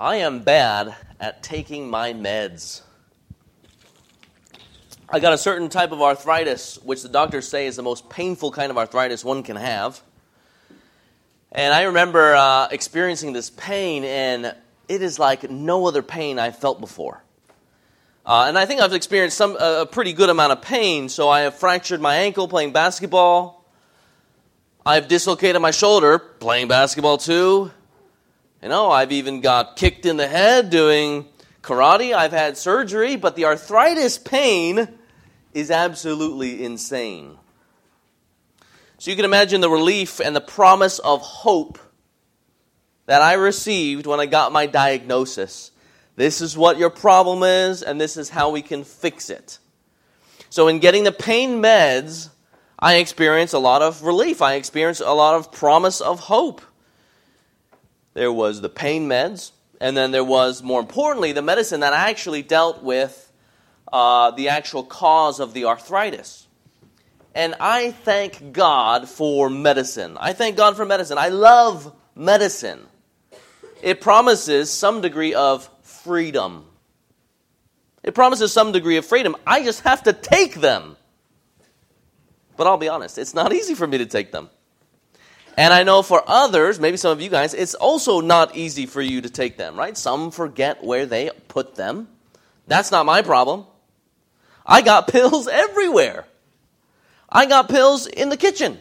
I am bad at taking my meds. I got a certain type of arthritis, which the doctors say is the most painful kind of arthritis one can have. And I remember uh, experiencing this pain, and it is like no other pain I've felt before. Uh, and I think I've experienced some a pretty good amount of pain. So I have fractured my ankle playing basketball. I've dislocated my shoulder playing basketball too. You know, I've even got kicked in the head doing karate. I've had surgery, but the arthritis pain is absolutely insane. So you can imagine the relief and the promise of hope that I received when I got my diagnosis. This is what your problem is, and this is how we can fix it. So, in getting the pain meds, I experience a lot of relief. I experience a lot of promise of hope. There was the pain meds, and then there was, more importantly, the medicine that actually dealt with uh, the actual cause of the arthritis. And I thank God for medicine. I thank God for medicine. I love medicine. It promises some degree of freedom. It promises some degree of freedom. I just have to take them. But I'll be honest, it's not easy for me to take them. And I know for others, maybe some of you guys, it's also not easy for you to take them, right? Some forget where they put them. That's not my problem. I got pills everywhere. I got pills in the kitchen.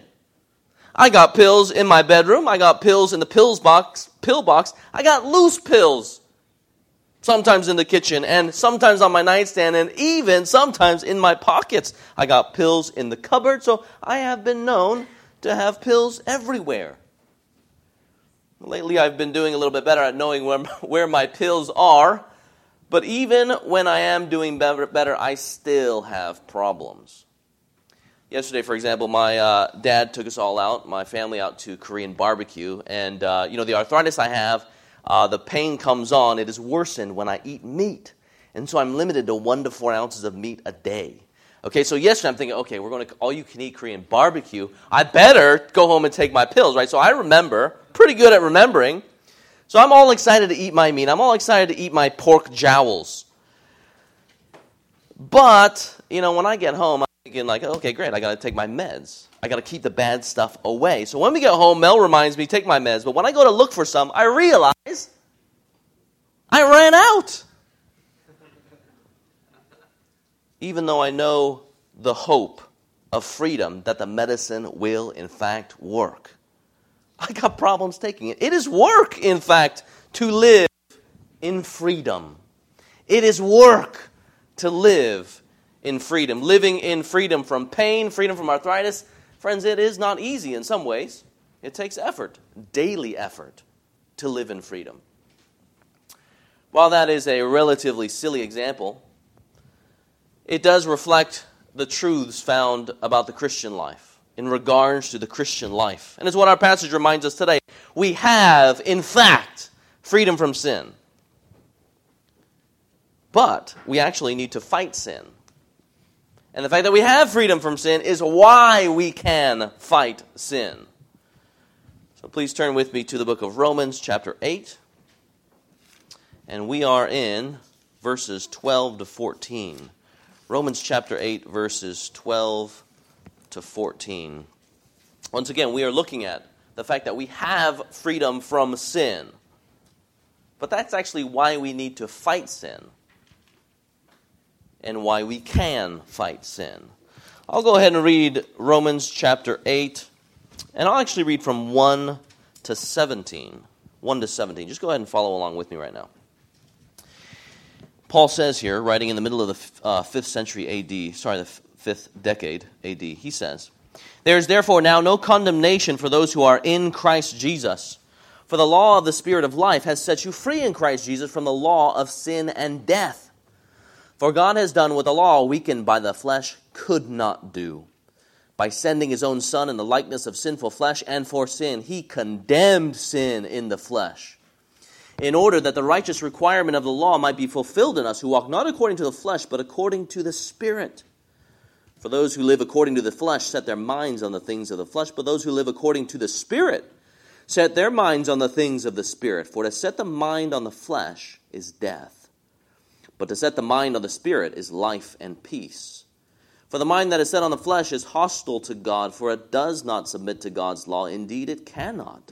I got pills in my bedroom. I got pills in the pills box, pill box. I got loose pills sometimes in the kitchen, and sometimes on my nightstand, and even sometimes in my pockets. I got pills in the cupboard, so I have been known to have pills everywhere. Lately, I've been doing a little bit better at knowing where, where my pills are, but even when I am doing better, better I still have problems. Yesterday, for example, my uh, dad took us all out, my family out to Korean barbecue, and uh, you know the arthritis I have uh, the pain comes on, it is worsened when I eat meat. And so I'm limited to one to four ounces of meat a day. Okay, so yesterday I'm thinking, okay, we're going to all you can eat Korean barbecue. I better go home and take my pills, right? So I remember, pretty good at remembering. So I'm all excited to eat my meat. I'm all excited to eat my pork jowls. But, you know, when I get home, I'm thinking, like, okay, great, I got to take my meds. I got to keep the bad stuff away. So when we get home, Mel reminds me, take my meds. But when I go to look for some, I realize I ran out. Even though I know the hope of freedom that the medicine will, in fact, work. I got problems taking it. It is work, in fact, to live in freedom. It is work to live in freedom. Living in freedom from pain, freedom from arthritis, Friends, it is not easy in some ways. It takes effort, daily effort, to live in freedom. While that is a relatively silly example, it does reflect the truths found about the Christian life in regards to the Christian life. And it's what our passage reminds us today. We have, in fact, freedom from sin. But we actually need to fight sin. And the fact that we have freedom from sin is why we can fight sin. So please turn with me to the book of Romans, chapter 8. And we are in verses 12 to 14. Romans chapter 8, verses 12 to 14. Once again, we are looking at the fact that we have freedom from sin. But that's actually why we need to fight sin and why we can fight sin. I'll go ahead and read Romans chapter 8, and I'll actually read from 1 to 17. 1 to 17. Just go ahead and follow along with me right now. Paul says here, writing in the middle of the uh, 5th century AD, sorry, the 5th decade AD, he says, There is therefore now no condemnation for those who are in Christ Jesus. For the law of the Spirit of life has set you free in Christ Jesus from the law of sin and death. For God has done what the law, weakened by the flesh, could not do. By sending his own Son in the likeness of sinful flesh, and for sin, he condemned sin in the flesh, in order that the righteous requirement of the law might be fulfilled in us who walk not according to the flesh, but according to the Spirit. For those who live according to the flesh set their minds on the things of the flesh, but those who live according to the Spirit set their minds on the things of the Spirit. For to set the mind on the flesh is death, but to set the mind on the Spirit is life and peace. For the mind that is set on the flesh is hostile to God, for it does not submit to God's law. Indeed, it cannot.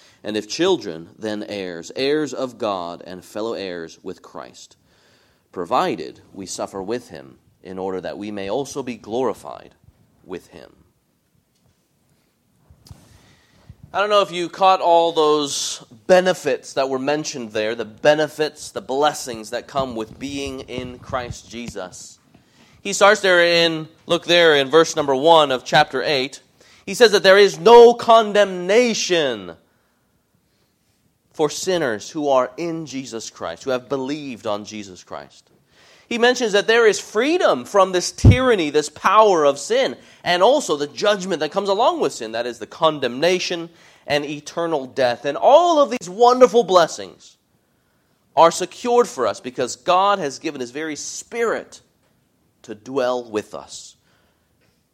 And if children, then heirs, heirs of God, and fellow heirs with Christ, provided we suffer with Him in order that we may also be glorified with him. I don't know if you caught all those benefits that were mentioned there, the benefits, the blessings that come with being in Christ Jesus. He starts there in, look there in verse number 1 of chapter 8. He says that there is no condemnation for sinners who are in Jesus Christ, who have believed on Jesus Christ he mentions that there is freedom from this tyranny, this power of sin, and also the judgment that comes along with sin that is, the condemnation and eternal death. And all of these wonderful blessings are secured for us because God has given His very Spirit to dwell with us.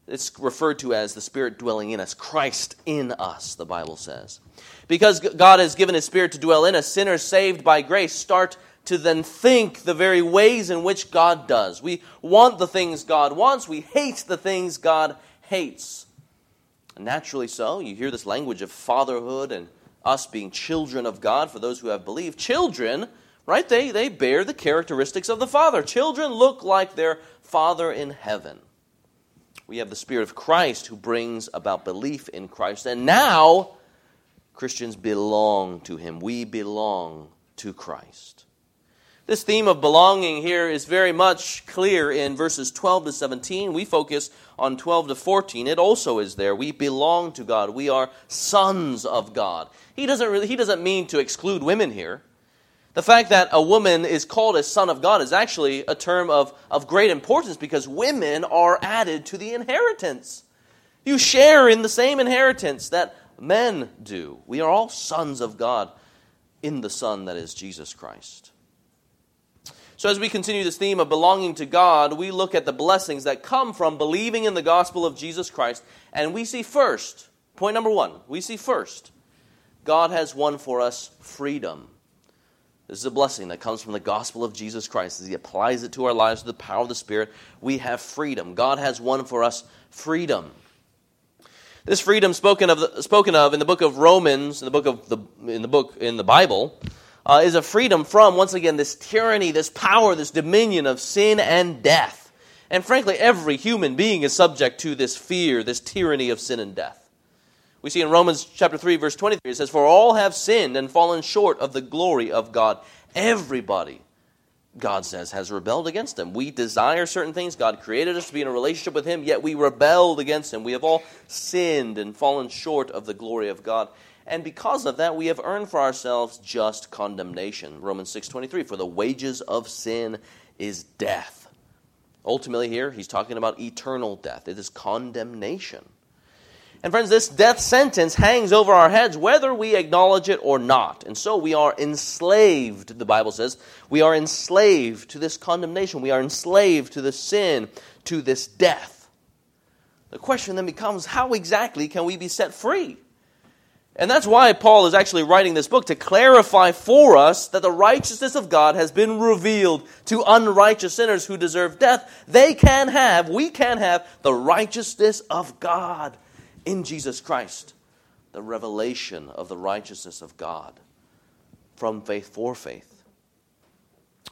It's referred to as the Spirit dwelling in us, Christ in us, the Bible says. Because God has given His Spirit to dwell in us, sinners saved by grace start to then think the very ways in which God does. We want the things God wants, we hate the things God hates. Naturally so, you hear this language of fatherhood and us being children of God for those who have believed. Children, right, they, they bear the characteristics of the Father. Children look like their Father in heaven. We have the Spirit of Christ who brings about belief in Christ. And now, Christians belong to Him. We belong to Christ. This theme of belonging here is very much clear in verses 12 to 17. We focus on 12 to 14. It also is there. We belong to God. We are sons of God. He doesn't really he doesn't mean to exclude women here. The fact that a woman is called a son of God is actually a term of, of great importance because women are added to the inheritance. You share in the same inheritance that men do. We are all sons of God in the Son that is Jesus Christ. So, as we continue this theme of belonging to God, we look at the blessings that come from believing in the gospel of Jesus Christ. And we see first, point number one, we see first, God has won for us freedom. This is a blessing that comes from the gospel of Jesus Christ. As He applies it to our lives through the power of the Spirit, we have freedom. God has won for us freedom. This freedom spoken of, spoken of in the book of Romans, in the book of the, in the book in the Bible, uh, is a freedom from, once again, this tyranny, this power, this dominion of sin and death. And frankly, every human being is subject to this fear, this tyranny of sin and death. We see in Romans chapter 3, verse 23, it says, For all have sinned and fallen short of the glory of God. Everybody, God says, has rebelled against Him. We desire certain things. God created us to be in a relationship with Him, yet we rebelled against Him. We have all sinned and fallen short of the glory of God and because of that we have earned for ourselves just condemnation. Romans 6:23 for the wages of sin is death. Ultimately here he's talking about eternal death. It is condemnation. And friends, this death sentence hangs over our heads whether we acknowledge it or not. And so we are enslaved, the Bible says. We are enslaved to this condemnation. We are enslaved to this sin, to this death. The question then becomes how exactly can we be set free? And that's why Paul is actually writing this book to clarify for us that the righteousness of God has been revealed to unrighteous sinners who deserve death. They can have, we can have, the righteousness of God in Jesus Christ. The revelation of the righteousness of God. from faith for faith.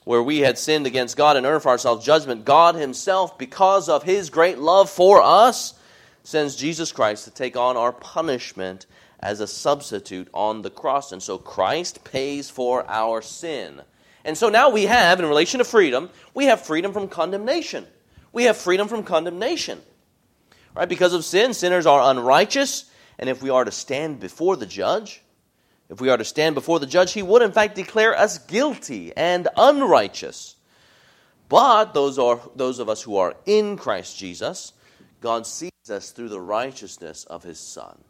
Where we had sinned against God and earned for ourselves judgment, God Himself, because of His great love for us, sends Jesus Christ to take on our punishment as a substitute on the cross. And so Christ pays for our sin. And so now we have, in relation to freedom, we have freedom from condemnation. We have freedom from condemnation. Right? Because of sin, sinners are unrighteous. And if we are to stand before the judge, if we are to stand before the judge, he would in fact declare us guilty and unrighteous. But those, are, those of us who are in Christ Jesus, God sees us through the righteousness of his Son.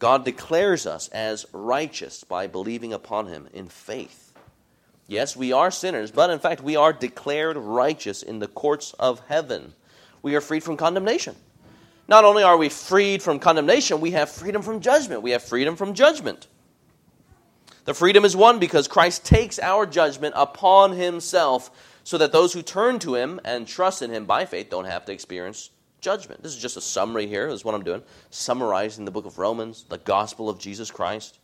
God declares us as righteous by believing upon him in faith. Yes, we are sinners, but in fact, we are declared righteous in the courts of heaven. We are freed from condemnation. Not only are we freed from condemnation, we have freedom from judgment. We have freedom from judgment. The freedom is won because Christ takes our judgment upon himself so that those who turn to him and trust in him by faith don't have to experience judgment. This is just a summary here. This is what I'm doing. Summarizing the book of Romans, the gospel of Jesus Christ.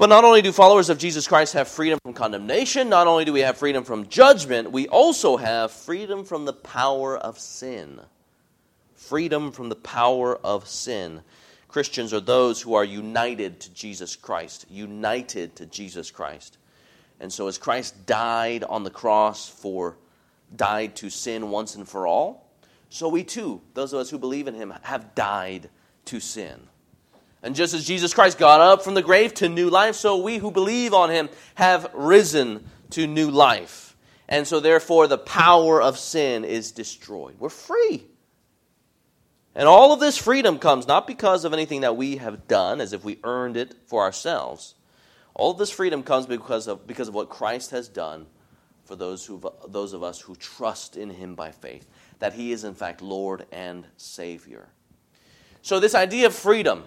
But not only do followers of Jesus Christ have freedom from condemnation, not only do we have freedom from judgment, we also have freedom from the power of sin freedom from the power of sin. Christians are those who are united to Jesus Christ, united to Jesus Christ. And so as Christ died on the cross for died to sin once and for all, so we too, those of us who believe in him, have died to sin. And just as Jesus Christ got up from the grave to new life, so we who believe on him have risen to new life. And so therefore the power of sin is destroyed. We're free. And all of this freedom comes not because of anything that we have done, as if we earned it for ourselves. All of this freedom comes because of, because of what Christ has done for those, who, those of us who trust in Him by faith, that He is, in fact, Lord and Savior. So, this idea of freedom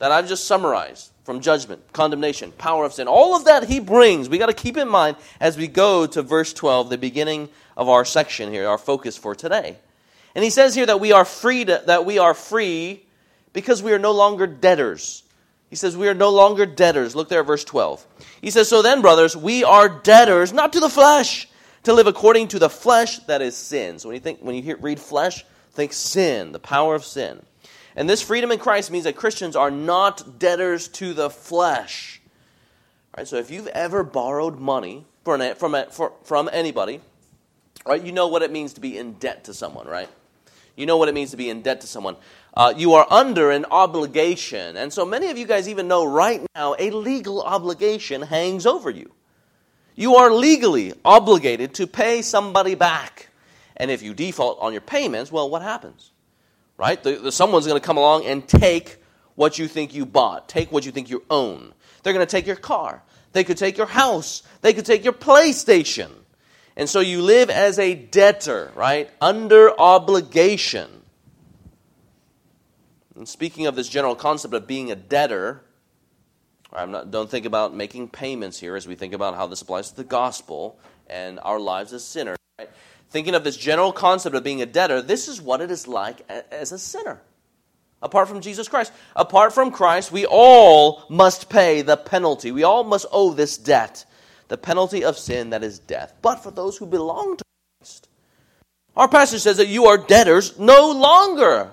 that I've just summarized from judgment, condemnation, power of sin, all of that He brings, we got to keep in mind as we go to verse 12, the beginning of our section here, our focus for today. And he says here that we are free to, that we are free because we are no longer debtors. He says we are no longer debtors. Look there verse 12. He says, So then, brothers, we are debtors, not to the flesh, to live according to the flesh that is sin. So when you think when you hear, read flesh, think sin, the power of sin. And this freedom in Christ means that Christians are not debtors to the flesh. Right? So if you've ever borrowed money from, from, from anybody, right, you know what it means to be in debt to someone, right? You know what it means to be in debt to someone. Uh, you are under an obligation. And so many of you guys even know right now a legal obligation hangs over you. You are legally obligated to pay somebody back. And if you default on your payments, well, what happens? Right? The, the, someone's going to come along and take what you think you bought, take what you think you own. They're going to take your car. They could take your house. They could take your PlayStation. And so you live as a debtor, right? Under obligation. And speaking of this general concept of being a debtor, I'm not, don't think about making payments here as we think about how this applies to the gospel and our lives as sinners. Right? Thinking of this general concept of being a debtor, this is what it is like as a sinner. Apart from Jesus Christ. Apart from Christ, we all must pay the penalty. We all must owe this debt the penalty of sin that is death, but for those who belong to Christ. Our passage says that you are debtors no longer.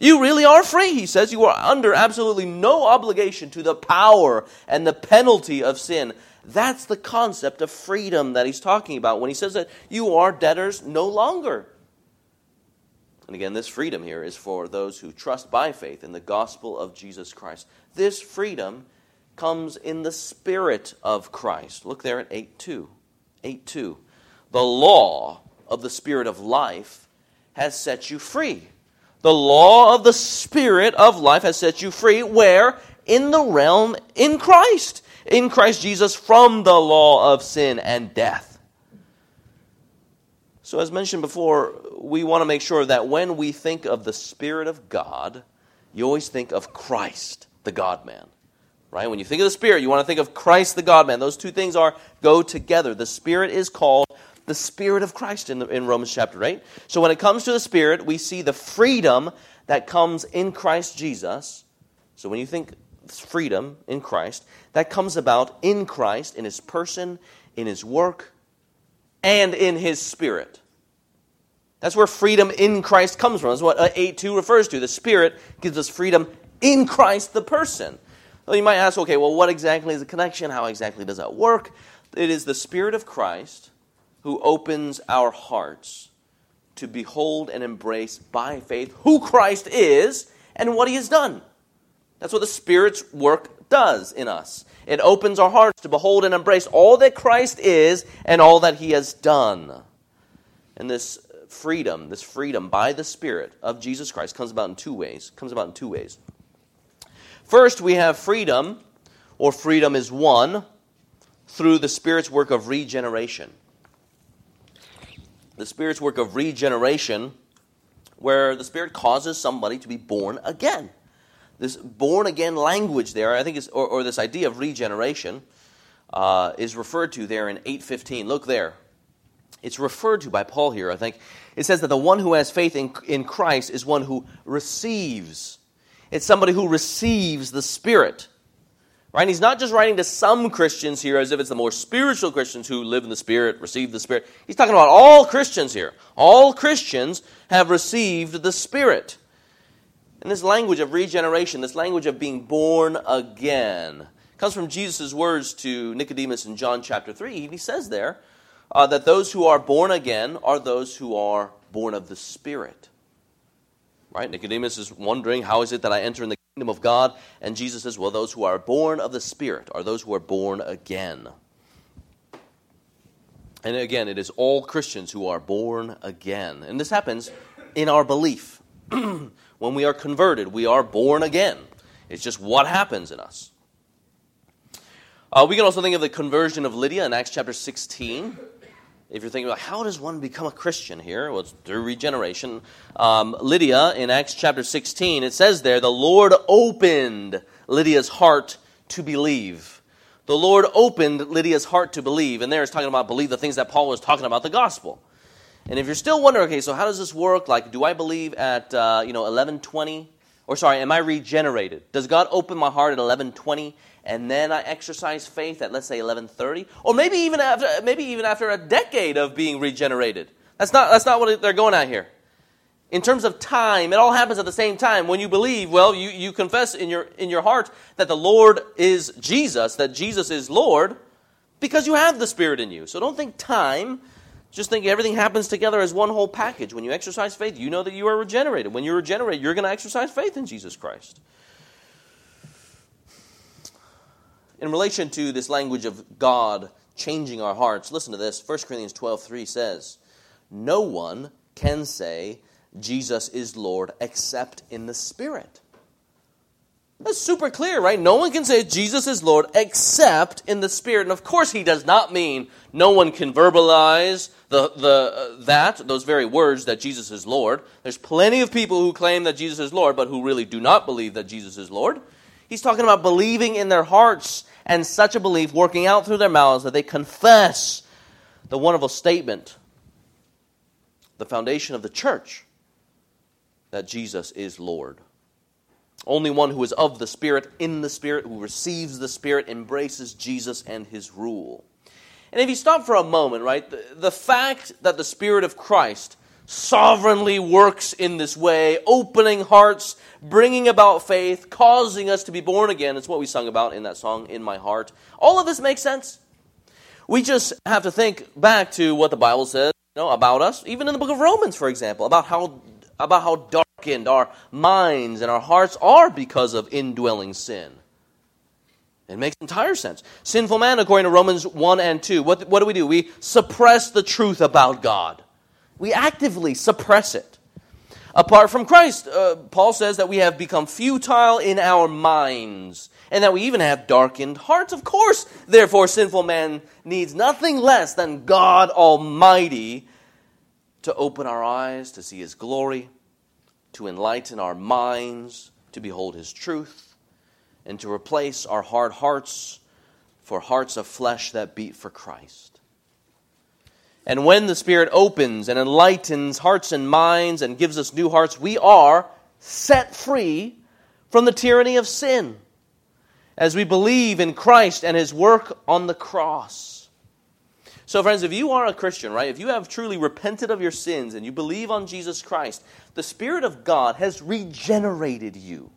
You really are free, he says. You are under absolutely no obligation to the power and the penalty of sin. That's the concept of freedom that he's talking about when he says that you are debtors no longer. And again, this freedom here is for those who trust by faith in the gospel of Jesus Christ. This freedom comes in the spirit of Christ. Look there at 8 2. 8 2. The law of the spirit of life has set you free. The law of the spirit of life has set you free. Where? In the realm in Christ. In Christ Jesus from the law of sin and death. So, as mentioned before, we want to make sure that when we think of the Spirit of God, you always think of Christ, the God man. Right? When you think of the Spirit, you want to think of Christ the God man. Those two things are go together. The Spirit is called the Spirit of Christ in, the, in Romans chapter 8. So when it comes to the Spirit, we see the freedom that comes in Christ Jesus. So when you think freedom in Christ that comes about in Christ, in his person, in his work, and in his spirit. That's where freedom in Christ comes from. That's what uh, 8 2 refers to. The Spirit gives us freedom in Christ the person. Well, you might ask, okay, well, what exactly is the connection? How exactly does that work? It is the Spirit of Christ who opens our hearts to behold and embrace by faith who Christ is and what he has done. That's what the Spirit's work does in us. It opens our hearts to behold and embrace all that Christ is and all that he has done. And this freedom, this freedom by the Spirit of Jesus Christ comes about in two ways. Comes about in two ways. First, we have freedom, or freedom is won, through the Spirit's work of regeneration. The Spirit's work of regeneration, where the Spirit causes somebody to be born again. This born again language there, I think, or, or this idea of regeneration, uh, is referred to there in 815. Look there. It's referred to by Paul here, I think. It says that the one who has faith in, in Christ is one who receives. It's somebody who receives the Spirit. Right? He's not just writing to some Christians here as if it's the more spiritual Christians who live in the Spirit, receive the Spirit. He's talking about all Christians here. All Christians have received the Spirit. And this language of regeneration, this language of being born again, comes from Jesus' words to Nicodemus in John chapter 3. He says there uh, that those who are born again are those who are born of the Spirit. Right? Nicodemus is wondering, how is it that I enter in the kingdom of God. And Jesus says, well, those who are born of the Spirit are those who are born again. And again, it is all Christians who are born again. And this happens in our belief. when we are converted, we are born again. It's just what happens in us. Uh, we can also think of the conversion of Lydia in Acts chapter 16 if you're thinking about how does one become a Christian here, well, it's through regeneration. Um, Lydia in Acts chapter 16, it says there, the Lord opened Lydia's heart to believe. The Lord opened Lydia's heart to believe. And there it's talking about believe the things that Paul was talking about the gospel. And if you're still wondering, okay, so how does this work? Like, do I believe at, uh, you know, 1120? Or sorry, am I regenerated? Does God open my heart at 1120 and then I exercise faith at let's say 11:30, or maybe even after maybe even after a decade of being regenerated. That's not that's not what they're going at here. In terms of time, it all happens at the same time. When you believe, well, you, you confess in your in your heart that the Lord is Jesus, that Jesus is Lord, because you have the Spirit in you. So don't think time. Just think everything happens together as one whole package. When you exercise faith, you know that you are regenerated. When you're regenerated, you're going to exercise faith in Jesus Christ. In relation to this language of God changing our hearts, listen to this. 1 Corinthians 12 3 says, No one can say Jesus is Lord except in the Spirit. That's super clear, right? No one can say Jesus is Lord except in the Spirit. And of course, he does not mean no one can verbalize the, the, uh, that, those very words that Jesus is Lord. There's plenty of people who claim that Jesus is Lord, but who really do not believe that Jesus is Lord. He's talking about believing in their hearts and such a belief working out through their mouths that they confess the wonderful statement, the foundation of the church, that Jesus is Lord. Only one who is of the Spirit, in the Spirit, who receives the Spirit, embraces Jesus and his rule. And if you stop for a moment, right, the, the fact that the Spirit of Christ sovereignly works in this way, opening hearts, bringing about faith, causing us to be born again. It's what we sung about in that song, In My Heart. All of this makes sense. We just have to think back to what the Bible says you know, about us, even in the book of Romans, for example, about how, about how darkened our minds and our hearts are because of indwelling sin. It makes entire sense. Sinful man, according to Romans 1 and 2, what, what do we do? We suppress the truth about God. We actively suppress it. Apart from Christ, uh, Paul says that we have become futile in our minds and that we even have darkened hearts. Of course, therefore, sinful man needs nothing less than God Almighty to open our eyes to see His glory, to enlighten our minds to behold His truth, and to replace our hard hearts for hearts of flesh that beat for Christ. And when the Spirit opens and enlightens hearts and minds and gives us new hearts, we are set free from the tyranny of sin. as we believe in Christ and his work on the cross. So, friends, if you are a Christian, right, if you have truly repented of your sins and you believe on Jesus Christ, the Spirit of God has regenerated you.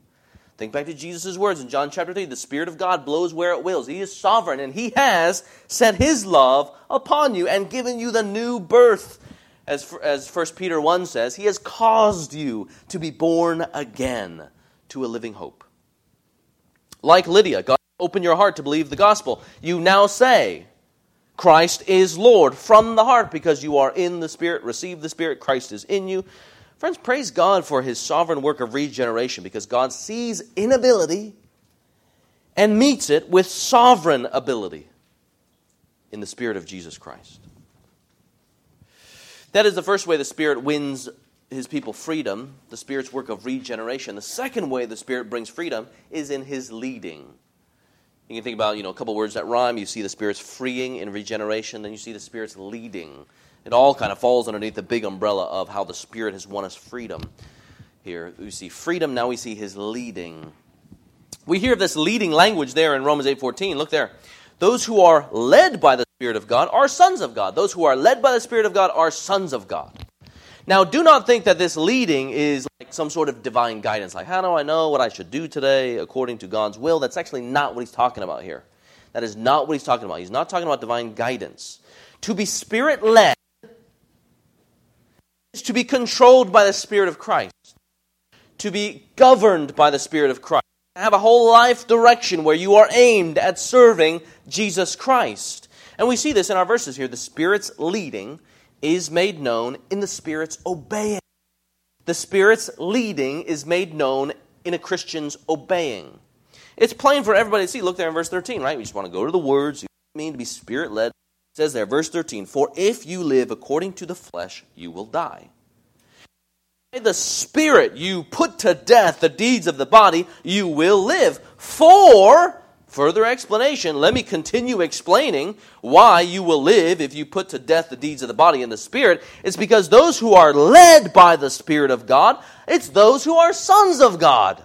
Think back to Jesus' words in John chapter 3 the Spirit of God blows where it wills. He is sovereign, and He has set His love upon you and given you the new birth. As, as 1 Peter 1 says, He has caused you to be born again to a living hope. Like Lydia, God open your heart to believe the gospel. You now say, Christ is Lord from the heart because you are in the Spirit. Receive the Spirit. Christ is in you. Friends, praise God for his sovereign work of regeneration because God sees inability and meets it with sovereign ability in the Spirit of Jesus Christ. That is the first way the Spirit wins his people freedom, the Spirit's work of regeneration. The second way the Spirit brings freedom is in his leading. You can think about, you know, a couple words that rhyme. You see the Spirit's freeing in regeneration, then you see the Spirit's leading. It all kind of falls underneath the big umbrella of how the Spirit has won us freedom. Here, we see freedom, now we see his leading. We hear of this leading language there in Romans 8:14. Look there. Those who are led by the Spirit of God are sons of God. Those who are led by the Spirit of God are sons of God. Now, do not think that this leading is like some sort of divine guidance, like, how do I know what I should do today according to God's will? That's actually not what he's talking about here. That is not what he's talking about. He's not talking about divine guidance. To be spirit led is to be controlled by the Spirit of Christ, to be governed by the Spirit of Christ, have a whole life direction where you are aimed at serving Jesus Christ. And we see this in our verses here. The Spirit's leading is made known in the Spirit's obeying. The Spirit's leading is made known in a Christian's obeying. It's plain for everybody to see. Look there in verse 13, right? We just want to go to the words. You mean to be spirit led. It says there, verse 13, For if you live according to the flesh, you will die. By the Spirit you put to death the deeds of the body, you will live. For Further explanation, let me continue explaining why you will live if you put to death the deeds of the body and the spirit. It's because those who are led by the Spirit of God, it's those who are sons of God.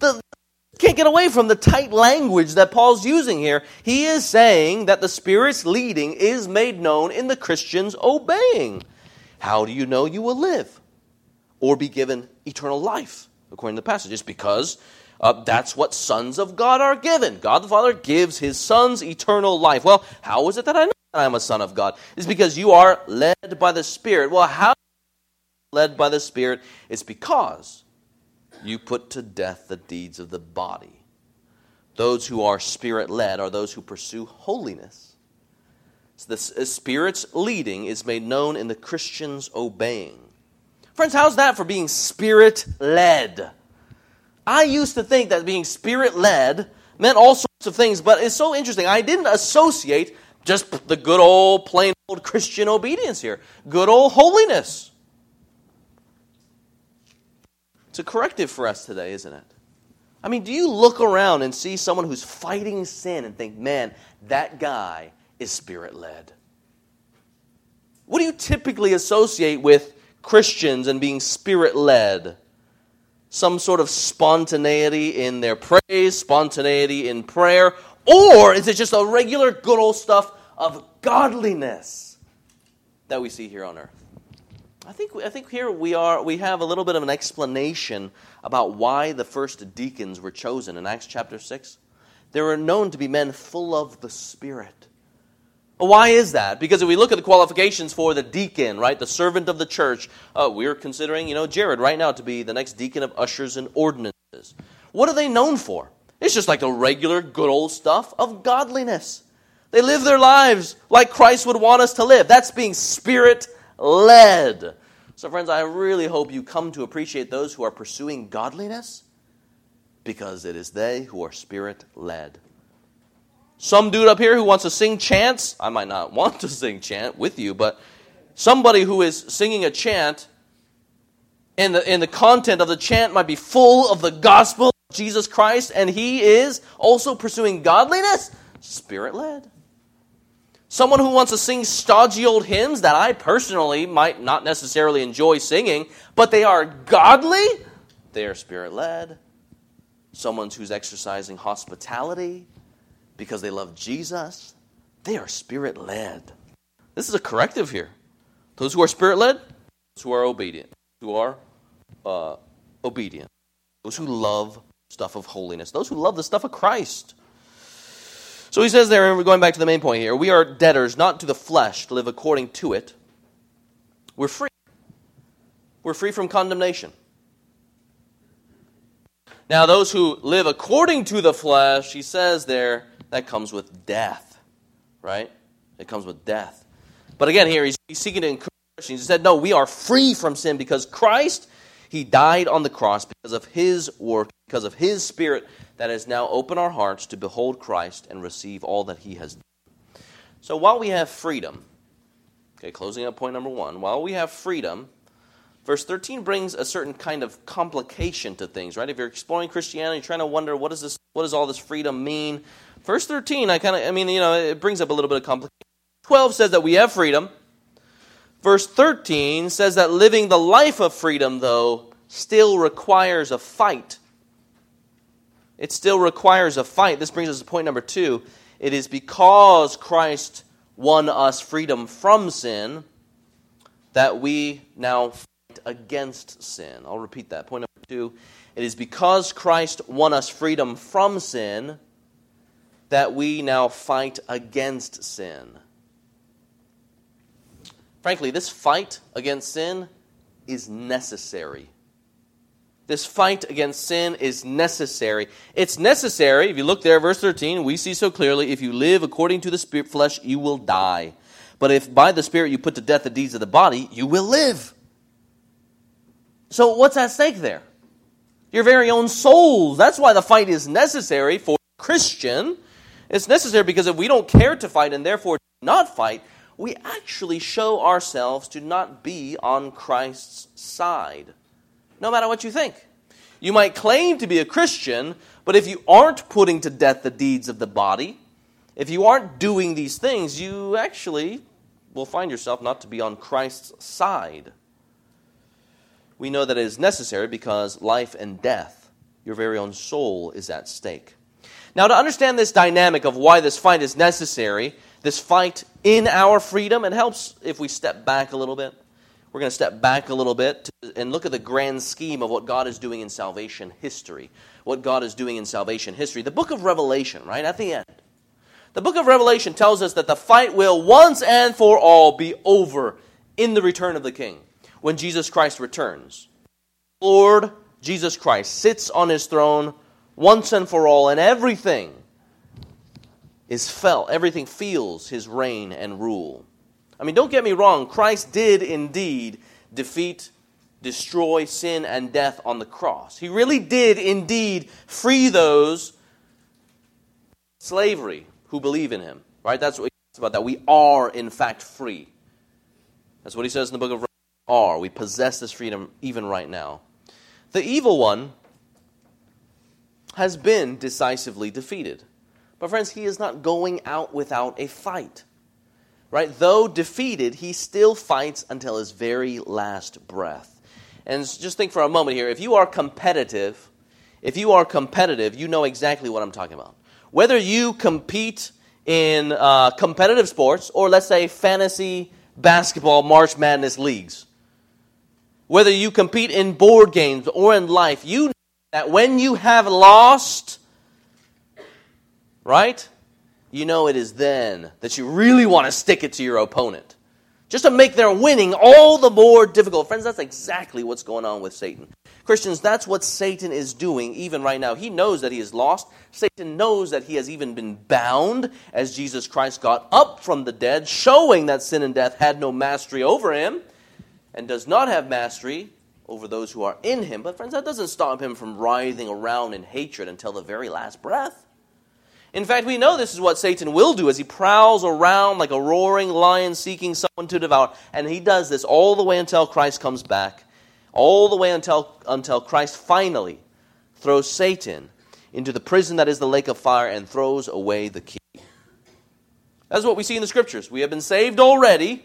The, can't get away from the tight language that Paul's using here. He is saying that the Spirit's leading is made known in the Christian's obeying. How do you know you will live or be given eternal life? According to the passage, it's because uh, that's what sons of God are given. God the Father gives his sons eternal life. Well, how is it that I know that I'm a son of God? It's because you are led by the Spirit. Well, how led by the Spirit? It's because you put to death the deeds of the body. Those who are spirit led are those who pursue holiness. So the Spirit's leading is made known in the Christian's obeying. Friends, how's that for being spirit led? I used to think that being spirit led meant all sorts of things, but it's so interesting. I didn't associate just the good old, plain old Christian obedience here, good old holiness. It's a corrective for us today, isn't it? I mean, do you look around and see someone who's fighting sin and think, man, that guy is spirit led? What do you typically associate with Christians and being spirit led? Some sort of spontaneity in their praise, spontaneity in prayer, or is it just a regular good old stuff of godliness that we see here on earth? I think, I think here we, are, we have a little bit of an explanation about why the first deacons were chosen in Acts chapter 6. They were known to be men full of the Spirit. Why is that? Because if we look at the qualifications for the deacon, right, the servant of the church, uh, we're considering, you know, Jared right now to be the next deacon of ushers and ordinances. What are they known for? It's just like the regular good old stuff of godliness. They live their lives like Christ would want us to live. That's being spirit led. So, friends, I really hope you come to appreciate those who are pursuing godliness because it is they who are spirit led. Some dude up here who wants to sing chants. I might not want to sing chant with you, but somebody who is singing a chant and the, and the content of the chant might be full of the gospel of Jesus Christ, and he is also pursuing godliness, spirit led. Someone who wants to sing stodgy old hymns that I personally might not necessarily enjoy singing, but they are godly, they are spirit led. someone who's exercising hospitality because they love Jesus, they are spirit led. This is a corrective here. Those who are spirit led, those who are obedient, who are uh, obedient, those who love stuff of holiness, those who love the stuff of Christ. So he says there, and we're going back to the main point here we are debtors not to the flesh to live according to it. We're free. We're free from condemnation. Now, those who live according to the flesh, he says there, that comes with death, right? It comes with death. But again, here he's, he's seeking to encourage Christians. He said, No, we are free from sin because Christ, he died on the cross because of his work, because of his spirit that has now opened our hearts to behold Christ and receive all that he has done. So while we have freedom, okay, closing up point number one, while we have freedom, verse 13 brings a certain kind of complication to things, right? If you're exploring Christianity, trying to wonder what does this, what does all this freedom mean? Verse 13, I kind of, I mean, you know, it brings up a little bit of complication. 12 says that we have freedom. Verse 13 says that living the life of freedom, though, still requires a fight. It still requires a fight. This brings us to point number two. It is because Christ won us freedom from sin that we now fight against sin. I'll repeat that. Point number two. It is because Christ won us freedom from sin that we now fight against sin. Frankly, this fight against sin is necessary. This fight against sin is necessary. It's necessary, if you look there, verse 13, we see so clearly if you live according to the spirit flesh, you will die. But if by the Spirit you put to death the deeds of the body, you will live. So, what's at stake there? Your very own souls. That's why the fight is necessary for Christian it's necessary because if we don't care to fight and therefore not fight, we actually show ourselves to not be on Christ's side, no matter what you think. You might claim to be a Christian, but if you aren't putting to death the deeds of the body, if you aren't doing these things, you actually will find yourself not to be on Christ's side. We know that it is necessary because life and death, your very own soul, is at stake. Now, to understand this dynamic of why this fight is necessary, this fight in our freedom, it helps if we step back a little bit. We're going to step back a little bit to, and look at the grand scheme of what God is doing in salvation history. What God is doing in salvation history. The book of Revelation, right at the end. The book of Revelation tells us that the fight will once and for all be over in the return of the King, when Jesus Christ returns. Lord Jesus Christ sits on his throne once and for all, and everything is felt, everything feels his reign and rule. I mean, don't get me wrong, Christ did indeed defeat, destroy sin and death on the cross. He really did indeed free those slavery who believe in him. Right? That's what he talks about, that we are in fact free. That's what he says in the book of are. We possess this freedom even right now. The evil one has been decisively defeated. But, friends, he is not going out without a fight. Right? Though defeated, he still fights until his very last breath. And just think for a moment here if you are competitive, if you are competitive, you know exactly what I'm talking about. Whether you compete in uh, competitive sports or, let's say, fantasy basketball March Madness leagues, whether you compete in board games or in life, you that when you have lost, right, you know it is then that you really want to stick it to your opponent. Just to make their winning all the more difficult. Friends, that's exactly what's going on with Satan. Christians, that's what Satan is doing even right now. He knows that he is lost. Satan knows that he has even been bound as Jesus Christ got up from the dead, showing that sin and death had no mastery over him and does not have mastery over those who are in him. But, friends, that doesn't stop him from writhing around in hatred until the very last breath. In fact, we know this is what Satan will do as he prowls around like a roaring lion seeking someone to devour. And he does this all the way until Christ comes back, all the way until, until Christ finally throws Satan into the prison that is the lake of fire and throws away the key. That's what we see in the scriptures. We have been saved already.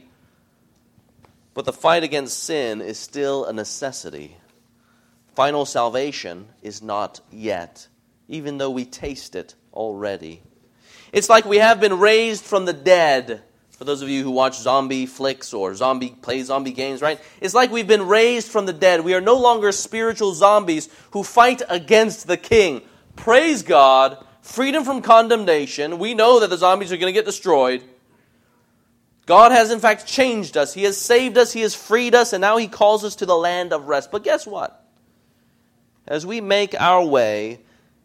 But the fight against sin is still a necessity. Final salvation is not yet even though we taste it already. It's like we have been raised from the dead. For those of you who watch zombie flicks or zombie play zombie games, right? It's like we've been raised from the dead. We are no longer spiritual zombies who fight against the king. Praise God, freedom from condemnation. We know that the zombies are going to get destroyed. God has, in fact, changed us. He has saved us. He has freed us. And now He calls us to the land of rest. But guess what? As we make our way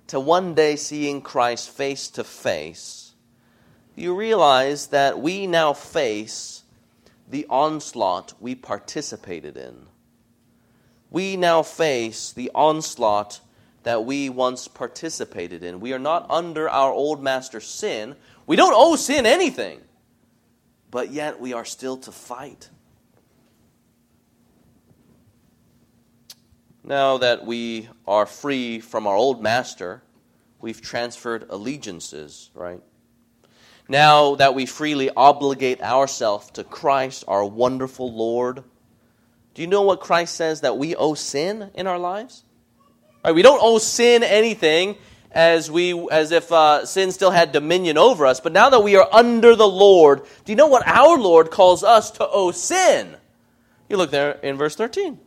to one day seeing Christ face to face, you realize that we now face the onslaught we participated in. We now face the onslaught that we once participated in. We are not under our old master sin. We don't owe sin anything but yet we are still to fight. Now that we are free from our old master, we've transferred allegiances, right? Now that we freely obligate ourselves to Christ, our wonderful Lord, do you know what Christ says that we owe sin in our lives? Right, we don't owe sin anything as we as if uh, sin still had dominion over us. But now that we are under the Lord, do you know what our Lord calls us to owe sin? You look there in verse 13.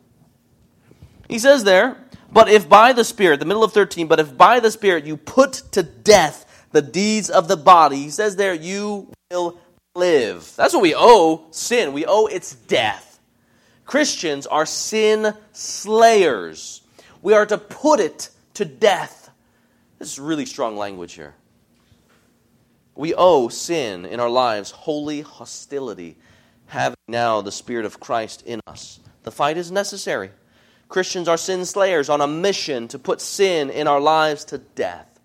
He says there, but if by the Spirit, the middle of 13, but if by the Spirit you put to death the deeds of the body, he says there, you will live. That's what we owe sin. We owe its death. Christians are sin slayers. We are to put it to death. This is really strong language here. We owe sin in our lives holy hostility, having now the Spirit of Christ in us. The fight is necessary. Christians are sin slayers on a mission to put sin in our lives to death.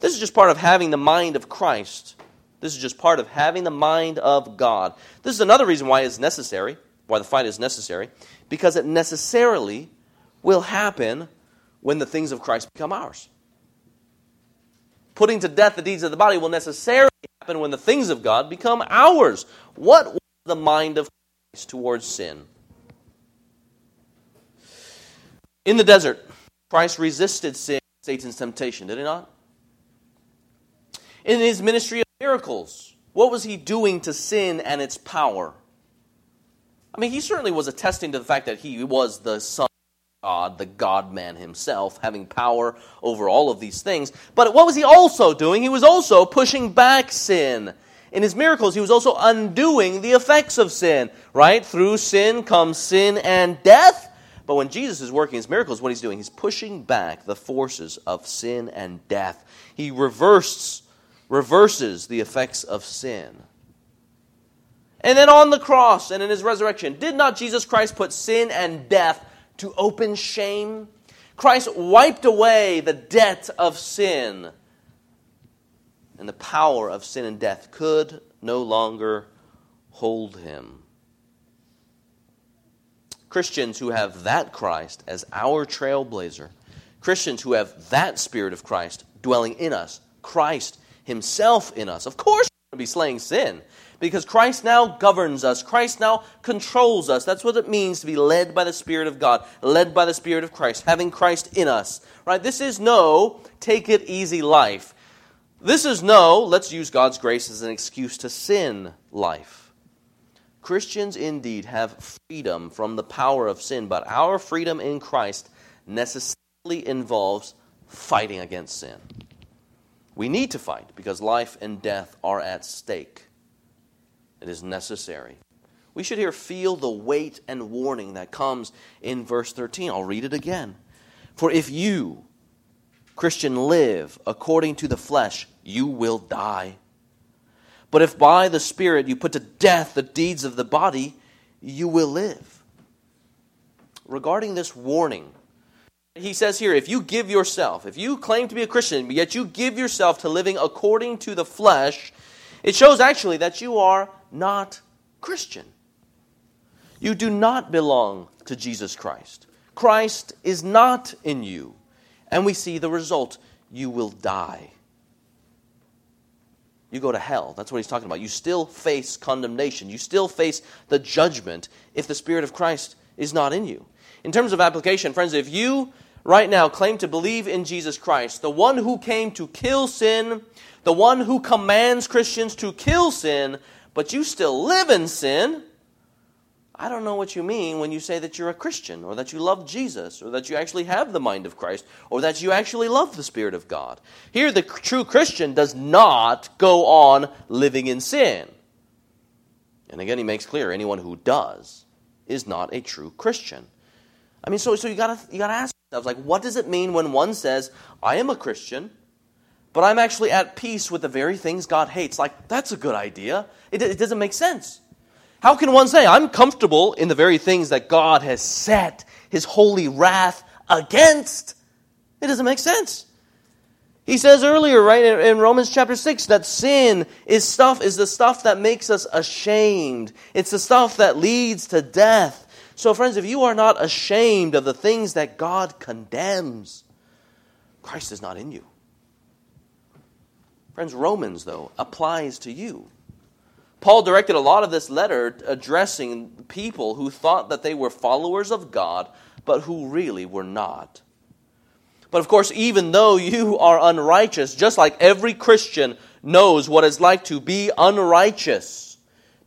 This is just part of having the mind of Christ. This is just part of having the mind of God. This is another reason why it's necessary, why the fight is necessary, because it necessarily will happen when the things of Christ become ours putting to death the deeds of the body will necessarily happen when the things of God become ours. What was the mind of Christ towards sin? In the desert, Christ resisted sin, Satan's temptation, did he not? In his ministry of miracles, what was he doing to sin and its power? I mean, he certainly was attesting to the fact that he was the Son God, the God man himself, having power over all of these things. But what was he also doing? He was also pushing back sin. In his miracles, he was also undoing the effects of sin, right? Through sin comes sin and death. But when Jesus is working his miracles, what he's doing, he's pushing back the forces of sin and death. He reverses, reverses the effects of sin. And then on the cross and in his resurrection, did not Jesus Christ put sin and death to open shame. Christ wiped away the debt of sin, and the power of sin and death could no longer hold him. Christians who have that Christ as our trailblazer, Christians who have that Spirit of Christ dwelling in us, Christ Himself in us, of course, we're going to be slaying sin because Christ now governs us. Christ now controls us. That's what it means to be led by the Spirit of God, led by the Spirit of Christ, having Christ in us. Right? This is no take it easy life. This is no let's use God's grace as an excuse to sin life. Christians indeed have freedom from the power of sin, but our freedom in Christ necessarily involves fighting against sin. We need to fight because life and death are at stake. It is necessary. We should here feel the weight and warning that comes in verse 13. I'll read it again. For if you, Christian, live according to the flesh, you will die. But if by the Spirit you put to death the deeds of the body, you will live. Regarding this warning, he says here if you give yourself, if you claim to be a Christian, yet you give yourself to living according to the flesh, it shows actually that you are not Christian. You do not belong to Jesus Christ. Christ is not in you. And we see the result you will die. You go to hell. That's what he's talking about. You still face condemnation. You still face the judgment if the Spirit of Christ is not in you. In terms of application, friends, if you right now claim to believe in Jesus Christ, the one who came to kill sin, the one who commands Christians to kill sin, but you still live in sin, I don't know what you mean when you say that you're a Christian, or that you love Jesus, or that you actually have the mind of Christ, or that you actually love the Spirit of God. Here, the true Christian does not go on living in sin. And again, he makes clear anyone who does is not a true Christian. I mean, so, so you gotta you gotta ask yourselves, like, what does it mean when one says, I am a Christian, but I'm actually at peace with the very things God hates? Like, that's a good idea. It, it doesn't make sense. How can one say, I'm comfortable in the very things that God has set his holy wrath against? It doesn't make sense. He says earlier, right, in, Romans chapter 6, that sin is stuff, is the stuff that makes us ashamed. It's the stuff that leads to death. So, friends, if you are not ashamed of the things that God condemns, Christ is not in you. Friends, Romans, though, applies to you. Paul directed a lot of this letter addressing people who thought that they were followers of God, but who really were not. But of course, even though you are unrighteous, just like every Christian knows what it's like to be unrighteous,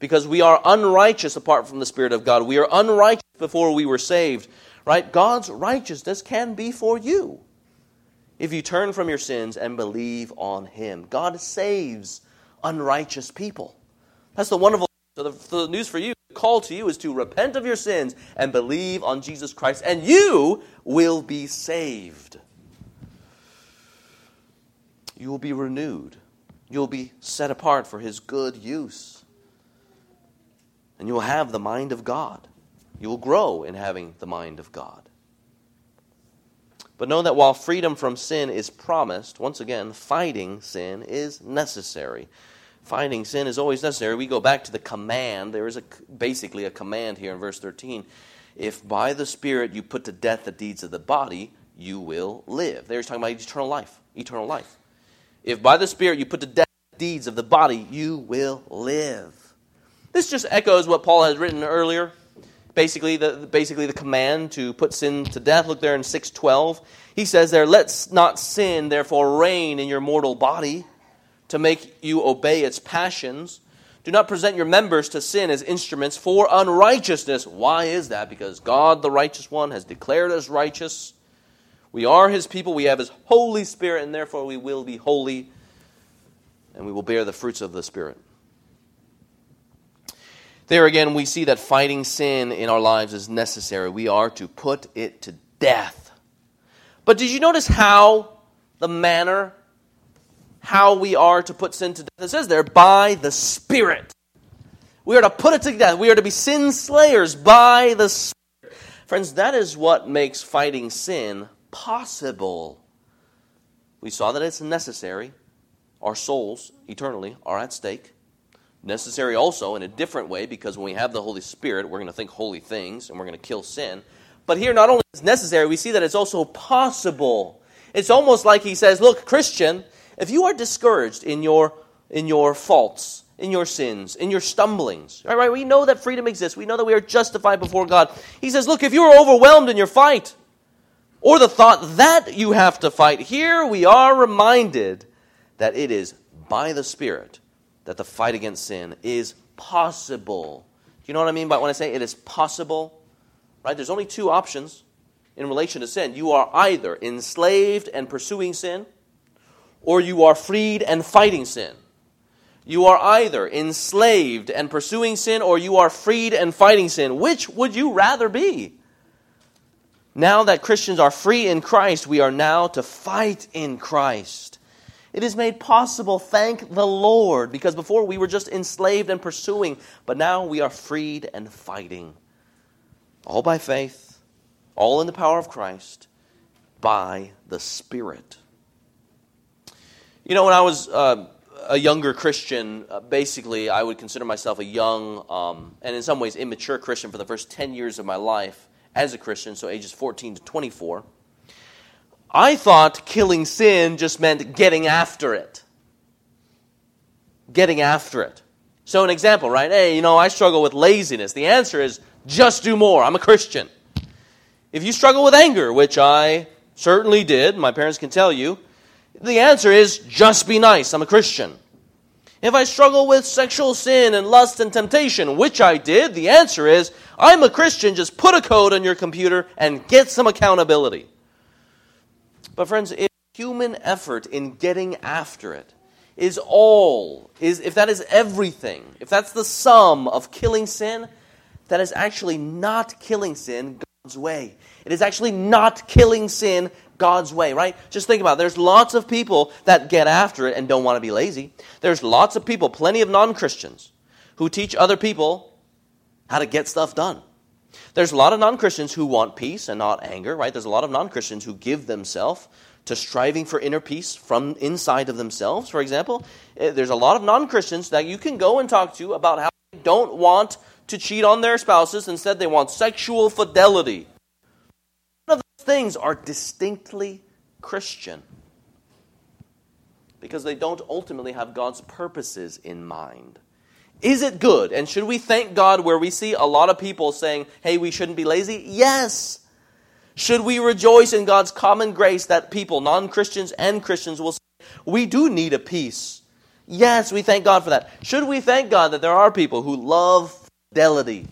because we are unrighteous apart from the Spirit of God. We are unrighteous before we were saved, right? God's righteousness can be for you if you turn from your sins and believe on Him. God saves unrighteous people. That's the wonderful. So the, the news for you, the call to you is to repent of your sins and believe on Jesus Christ, and you will be saved. You will be renewed. You'll be set apart for His good use. And you will have the mind of God. You will grow in having the mind of God. But know that while freedom from sin is promised, once again, fighting sin is necessary. Fighting sin is always necessary. We go back to the command. There is a, basically a command here in verse 13. If by the Spirit you put to death the deeds of the body, you will live. There he's talking about eternal life. Eternal life. If by the Spirit you put to death the deeds of the body, you will live. This just echoes what Paul has written earlier. Basically, the, basically the command to put sin to death. Look there in 612. He says there, Let's not sin, therefore, reign in your mortal body to make you obey its passions. Do not present your members to sin as instruments for unrighteousness. Why is that? Because God, the righteous one, has declared us righteous. We are his people. We have his Holy Spirit, and therefore we will be holy, and we will bear the fruits of the Spirit. There again, we see that fighting sin in our lives is necessary. We are to put it to death. But did you notice how the manner how we are to put sin to death. It says there, by the Spirit. We are to put it to death. We are to be sin slayers by the Spirit. Friends, that is what makes fighting sin possible. We saw that it's necessary. Our souls, eternally, are at stake. Necessary also in a different way because when we have the Holy Spirit, we're going to think holy things and we're going to kill sin. But here, not only is necessary, we see that it's also possible. It's almost like he says, Look, Christian, if you are discouraged in your, in your faults, in your sins, in your stumblings, right, we know that freedom exists. We know that we are justified before God. He says, look, if you are overwhelmed in your fight, or the thought that you have to fight, here we are reminded that it is by the Spirit that the fight against sin is possible. Do you know what I mean by when I say it is possible? Right? There's only two options in relation to sin. You are either enslaved and pursuing sin, or you are freed and fighting sin. You are either enslaved and pursuing sin, or you are freed and fighting sin. Which would you rather be? Now that Christians are free in Christ, we are now to fight in Christ. It is made possible, thank the Lord, because before we were just enslaved and pursuing, but now we are freed and fighting. All by faith, all in the power of Christ, by the Spirit. You know, when I was uh, a younger Christian, uh, basically, I would consider myself a young um, and in some ways immature Christian for the first 10 years of my life as a Christian, so ages 14 to 24. I thought killing sin just meant getting after it. Getting after it. So, an example, right? Hey, you know, I struggle with laziness. The answer is just do more. I'm a Christian. If you struggle with anger, which I Certainly did. My parents can tell you. The answer is just be nice. I'm a Christian. If I struggle with sexual sin and lust and temptation, which I did, the answer is I'm a Christian. Just put a code on your computer and get some accountability. But, friends, if human effort in getting after it is all, is, if that is everything, if that's the sum of killing sin, that is actually not killing sin God's way. It is actually not killing sin God's way, right? Just think about it. There's lots of people that get after it and don't want to be lazy. There's lots of people, plenty of non Christians, who teach other people how to get stuff done. There's a lot of non Christians who want peace and not anger, right? There's a lot of non Christians who give themselves to striving for inner peace from inside of themselves, for example. Eh, there's a lot of non Christians that you can go and talk to about how they don't want to cheat on their spouses. Instead, they want sexual fidelity None of those things are distinctly Christian because they don't ultimately have God's purposes in mind. Is it good? And should we thank God where we see a lot of people saying, hey, we shouldn't be lazy? Yes. Should we rejoice in God's common grace that people, non Christians and Christians, will say, we do need a peace? Yes, we thank God for that. Should we thank God that there are people who love fidelity?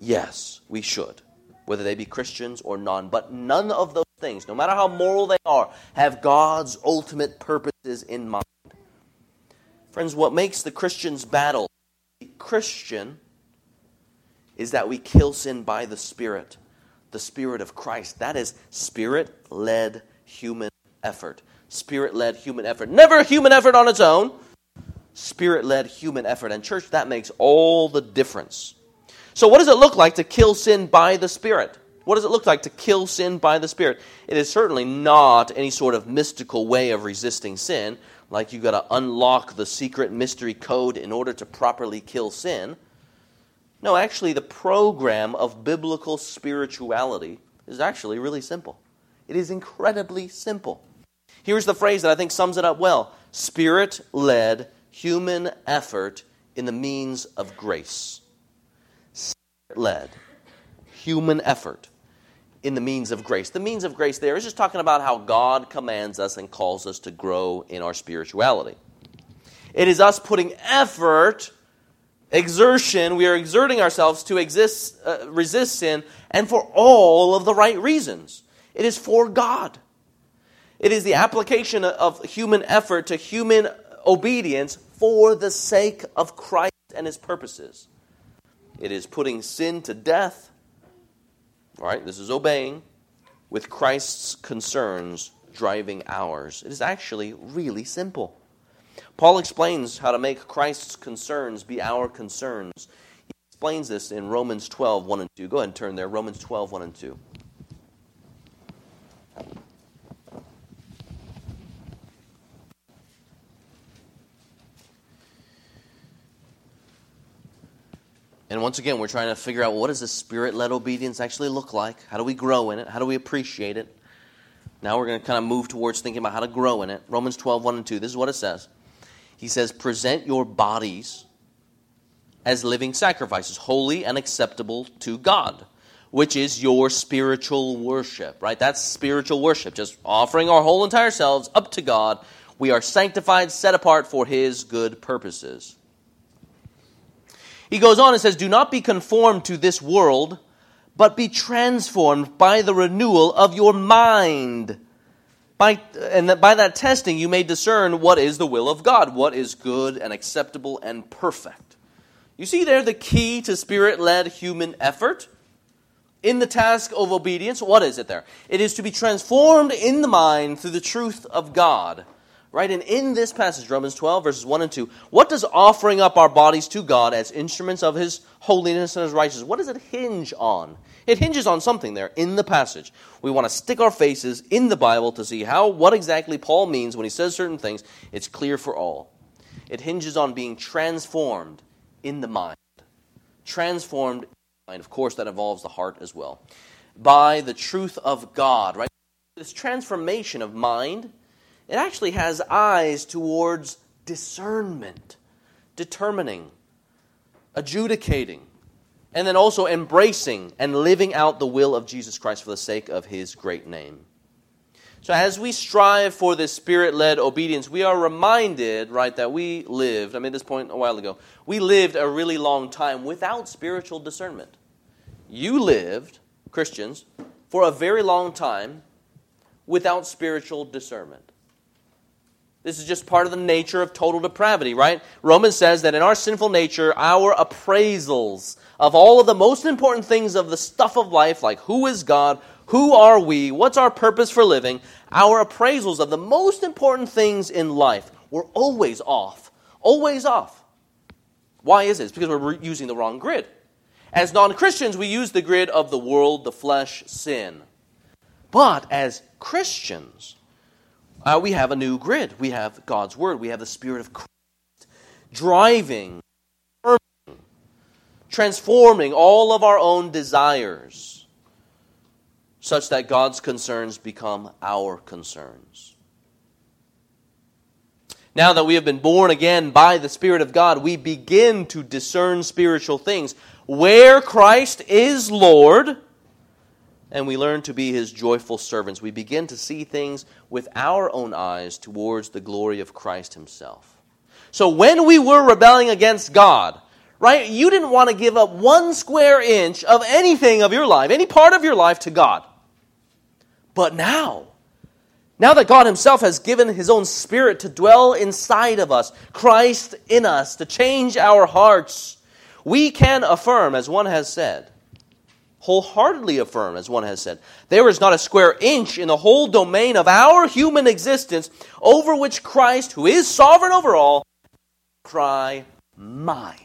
Yes, we should whether they be Christians or non. But none of those things, no matter how moral they are, have God's ultimate purposes in mind. Friends, what makes the Christian's battle Christian is that we kill sin by the Spirit, the Spirit of Christ. That is spirit led human effort. Spirit led human effort. Never human effort on its own. Spirit led human effort. And, church, that makes all the difference. So, what does it look like to kill sin by the Spirit? What does it look like to kill sin by the Spirit? It is certainly not any sort of mystical way of resisting sin, like you've got to unlock the secret mystery code in order to properly kill sin. No, actually, the program of biblical spirituality is actually really simple. It is incredibly simple. Here's the phrase that I think sums it up well Spirit led human effort in the means of grace Spirit led human effort in the means of grace. The means of grace there is just talking about how God commands us and calls us to grow in our spirituality. It is us putting effort, exertion, we are exerting ourselves to exist, uh, resist sin, and for all of the right reasons. It is for God. It is the application of human effort to human obedience for the sake of Christ and his purposes. It is putting sin to death. All right, this is obeying with Christ's concerns driving ours. It is actually really simple. Paul explains how to make Christ's concerns be our concerns. He explains this in Romans 12, 1 and 2. Go ahead and turn there. Romans 12, 1 and 2. And once again, we're trying to figure out what does this spirit-led obedience actually look like? How do we grow in it? How do we appreciate it? Now we're going to kind of move towards thinking about how to grow in it. Romans 12, 1 and 2. This is what it says. He says, Present your bodies as living sacrifices, holy and acceptable to God, which is your spiritual worship, right? That's spiritual worship, just offering our whole entire selves up to God. We are sanctified, set apart for His good purposes. He goes on and says, Do not be conformed to this world, but be transformed by the renewal of your mind. By, and that by that testing, you may discern what is the will of God, what is good and acceptable and perfect. You see there the key to spirit led human effort? In the task of obedience, what is it there? It is to be transformed in the mind through the truth of God. Right? And in this passage, Romans 12, verses 1 and 2, what does offering up our bodies to God as instruments of His holiness and His righteousness, what does it hinge on? It hinges on something there in the passage. We want to stick our faces in the Bible to see how, what exactly Paul means when he says certain things. It's clear for all. It hinges on being transformed in the mind. Transformed in the mind. Of course, that involves the heart as well. By the truth of God, right? This transformation of mind it actually has eyes towards discernment, determining, adjudicating, and then also embracing and living out the will of Jesus Christ for the sake of his great name. So as we strive for this spirit-led obedience, we are reminded, right, that we lived, I made this point a while ago, we lived a really long time without spiritual discernment. You lived, Christians, for a very long time without spiritual discernment. This is just part of the nature of total depravity, right? Romans says that in our sinful nature, our appraisals of all of the most important things of the stuff of life, like who is God, who are we? What's our purpose for living? Our appraisals of the most important things in life were always off. Always off. Why is it? Because we're using the wrong grid. As non Christians, we use the grid of the world, the flesh, sin. But as Christians, uh, we have a new grid. We have God's Word. We have the Spirit of Christ driving, transforming all of our own desires such that God's concerns become our concerns. Now that we have been born again by the Spirit of God, we begin to discern spiritual things. Where Christ is Lord, and we learn to be his joyful servants. We begin to see things with our own eyes towards the glory of Christ himself. So when we were rebelling against God, right, you didn't want to give up one square inch of anything of your life, any part of your life to God. But now, now that God Himself has given His own Spirit to dwell inside of us, Christ in us, to change our hearts, we can affirm, as one has said, wholeheartedly affirm, as one has said, there is not a square inch in the whole domain of our human existence over which Christ, who is sovereign over all, cry, Mine.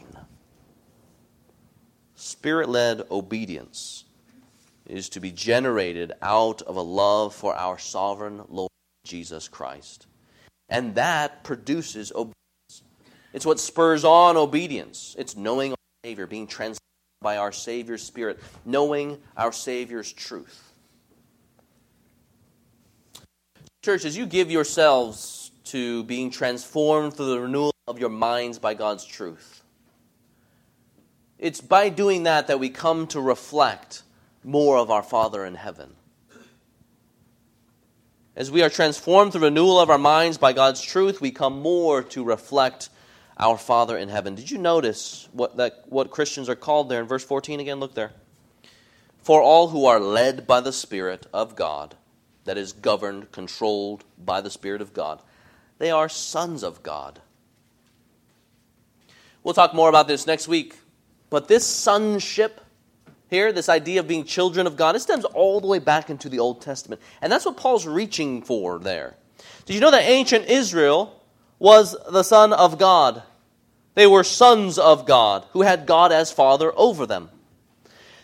Spirit led obedience is to be generated out of a love for our sovereign Lord Jesus Christ. And that produces obedience. It's what spurs on obedience. It's knowing our Savior, being transformed by our Savior's Spirit, knowing our Savior's truth. Church, as you give yourselves to being transformed through the renewal of your minds by God's truth, it's by doing that that we come to reflect more of our Father in heaven. As we are transformed through renewal of our minds by God's truth, we come more to reflect our Father in heaven. Did you notice what, that, what Christians are called there in verse 14 again? Look there. For all who are led by the Spirit of God, that is governed, controlled by the Spirit of God, they are sons of God. We'll talk more about this next week. But this sonship here, this idea of being children of God, it stems all the way back into the Old Testament. And that's what Paul's reaching for there. Did you know that ancient Israel was the son of God? They were sons of God who had God as father over them.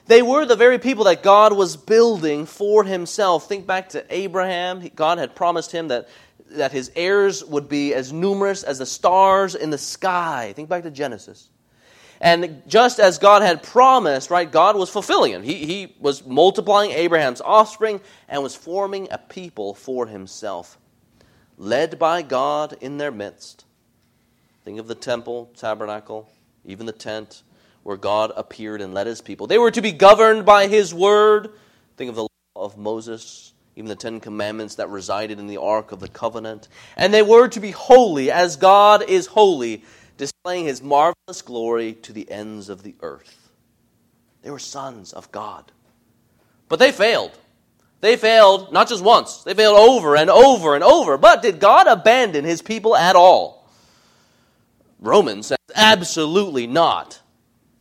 They were the very people that God was building for himself. Think back to Abraham. God had promised him that, that his heirs would be as numerous as the stars in the sky. Think back to Genesis. And just as God had promised, right, God was fulfilling it. He, he was multiplying Abraham's offspring and was forming a people for himself, led by God in their midst. Think of the temple, tabernacle, even the tent where God appeared and led his people. They were to be governed by his word. Think of the law of Moses, even the Ten Commandments that resided in the Ark of the Covenant. And they were to be holy as God is holy displaying his marvelous glory to the ends of the earth. They were sons of God. But they failed. They failed not just once, they failed over and over and over. But did God abandon his people at all? Romans says absolutely not.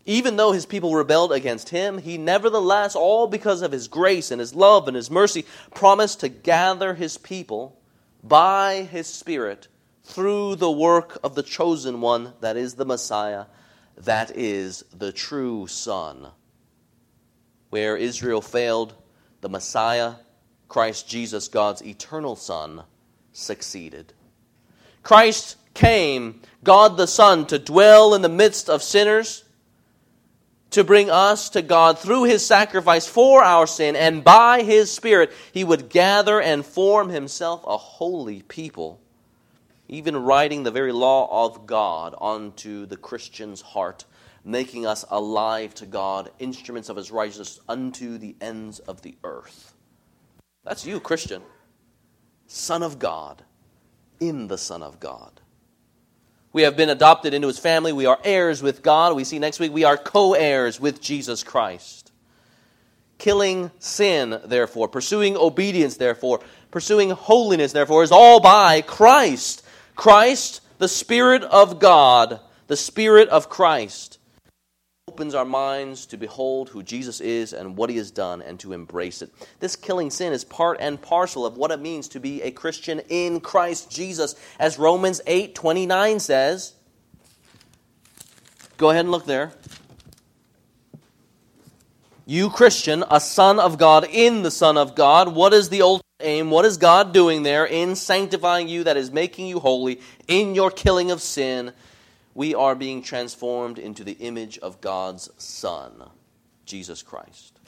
Even though his people rebelled against him, he nevertheless, all because of his grace and his love and his mercy, promised to gather his people by his Spirit through the work of the chosen one, that is the Messiah, that is the true Son. Where Israel failed, the Messiah, Christ Jesus, God's eternal Son, succeeded. Christ came, God the Son, to dwell in the midst of sinners, to bring us to God through his sacrifice for our sin, and by his Spirit, he would gather and form himself a holy people even writing the very law of God onto the Christian's heart, making us alive to God, instruments of his righteousness unto the ends of the earth. That's you, Christian. Son of God in the Son of God. We have been adopted into his family. We are heirs with God. We see next week we are co heirs with Jesus Christ. Killing sin, therefore, pursuing obedience, therefore, pursuing holiness, therefore, is all by Christ. Christ, the Spirit of God, the Spirit of Christ opens our minds to behold who Jesus is and what he has done and to embrace it. This killing sin is part and parcel of what it means to be a Christian in Christ Jesus, as Romans 8 29 says. Go ahead and look there. You, Christian, a son of God in the Son of God. What is the ultimate aim? What is God doing there in sanctifying you, that is making you holy, in your killing of sin? We are being transformed into the image of God's Son, Jesus Christ.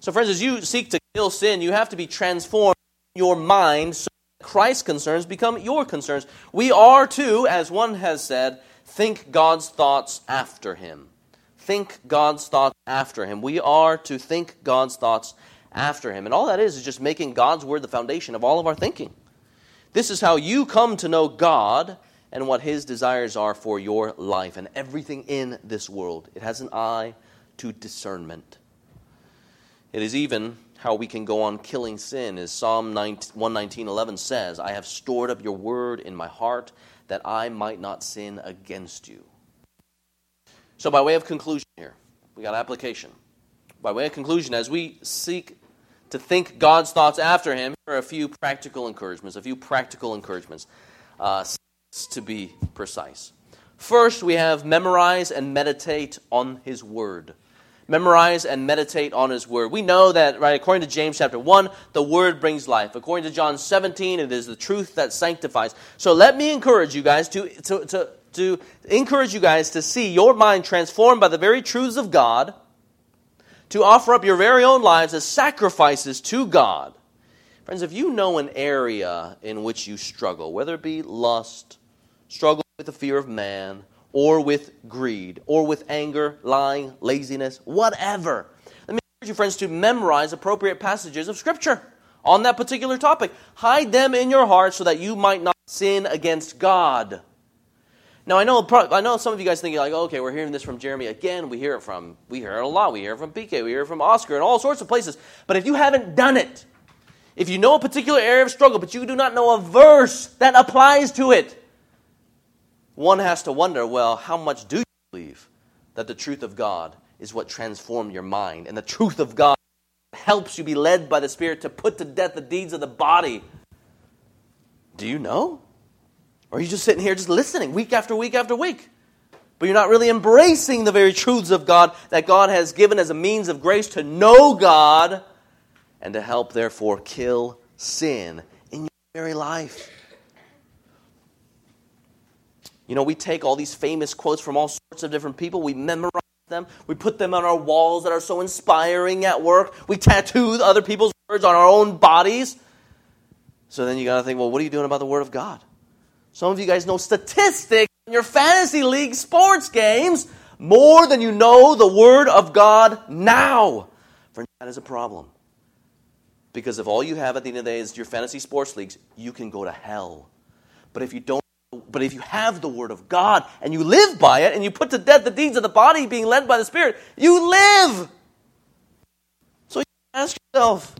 So, friends, as you seek to kill sin, you have to be transformed in your mind so that Christ's concerns become your concerns. We are to, as one has said, think God's thoughts after Him. Think God's thoughts after Him. We are to think God's thoughts after Him. And all that is is just making God's Word the foundation of all of our thinking. This is how you come to know God and what His desires are for your life and everything in this world. It has an eye to discernment. It is even how we can go on killing sin, as Psalm 119.11 says, I have stored up your word in my heart that I might not sin against you. So, by way of conclusion here, we got application. By way of conclusion, as we seek to think God's thoughts after Him, here are a few practical encouragements. A few practical encouragements, uh, to be precise. First, we have memorize and meditate on His Word. Memorize and meditate on His Word. We know that, right, according to James chapter 1, the Word brings life. According to John 17, it is the truth that sanctifies. So let me encourage you guys to, to, to, to encourage you guys to see your mind transformed by the very truths of God to offer up your very own lives as sacrifices to God. Friends, if you know an area in which you struggle, whether it be lust, struggle with the fear of man, or with greed, or with anger, lying, laziness, whatever, let me encourage you, friends, to memorize appropriate passages of Scripture on that particular topic. Hide them in your heart so that you might not sin against God. Now I know I know some of you guys thinking like, okay, we're hearing this from Jeremy again. We hear it from we hear it a lot. We hear it from PK. We hear it from Oscar and all sorts of places. But if you haven't done it, if you know a particular area of struggle, but you do not know a verse that applies to it, one has to wonder, well, how much do you believe that the truth of God is what transformed your mind, and the truth of God helps you be led by the Spirit to put to death the deeds of the body? Do you know? Or are you just sitting here just listening week after week after week? But you're not really embracing the very truths of God that God has given as a means of grace to know God and to help, therefore, kill sin in your very life. You know, we take all these famous quotes from all sorts of different people, we memorize them, we put them on our walls that are so inspiring at work, we tattoo other people's words on our own bodies. So then you got to think, well, what are you doing about the Word of God? Some of you guys know statistics in your fantasy league sports games more than you know the Word of God now. For that is a problem. Because if all you have at the end of the day is your fantasy sports leagues, you can go to hell. But if you don't but if you have the word of God and you live by it and you put to death the deeds of the body being led by the Spirit, you live. So you ask yourself,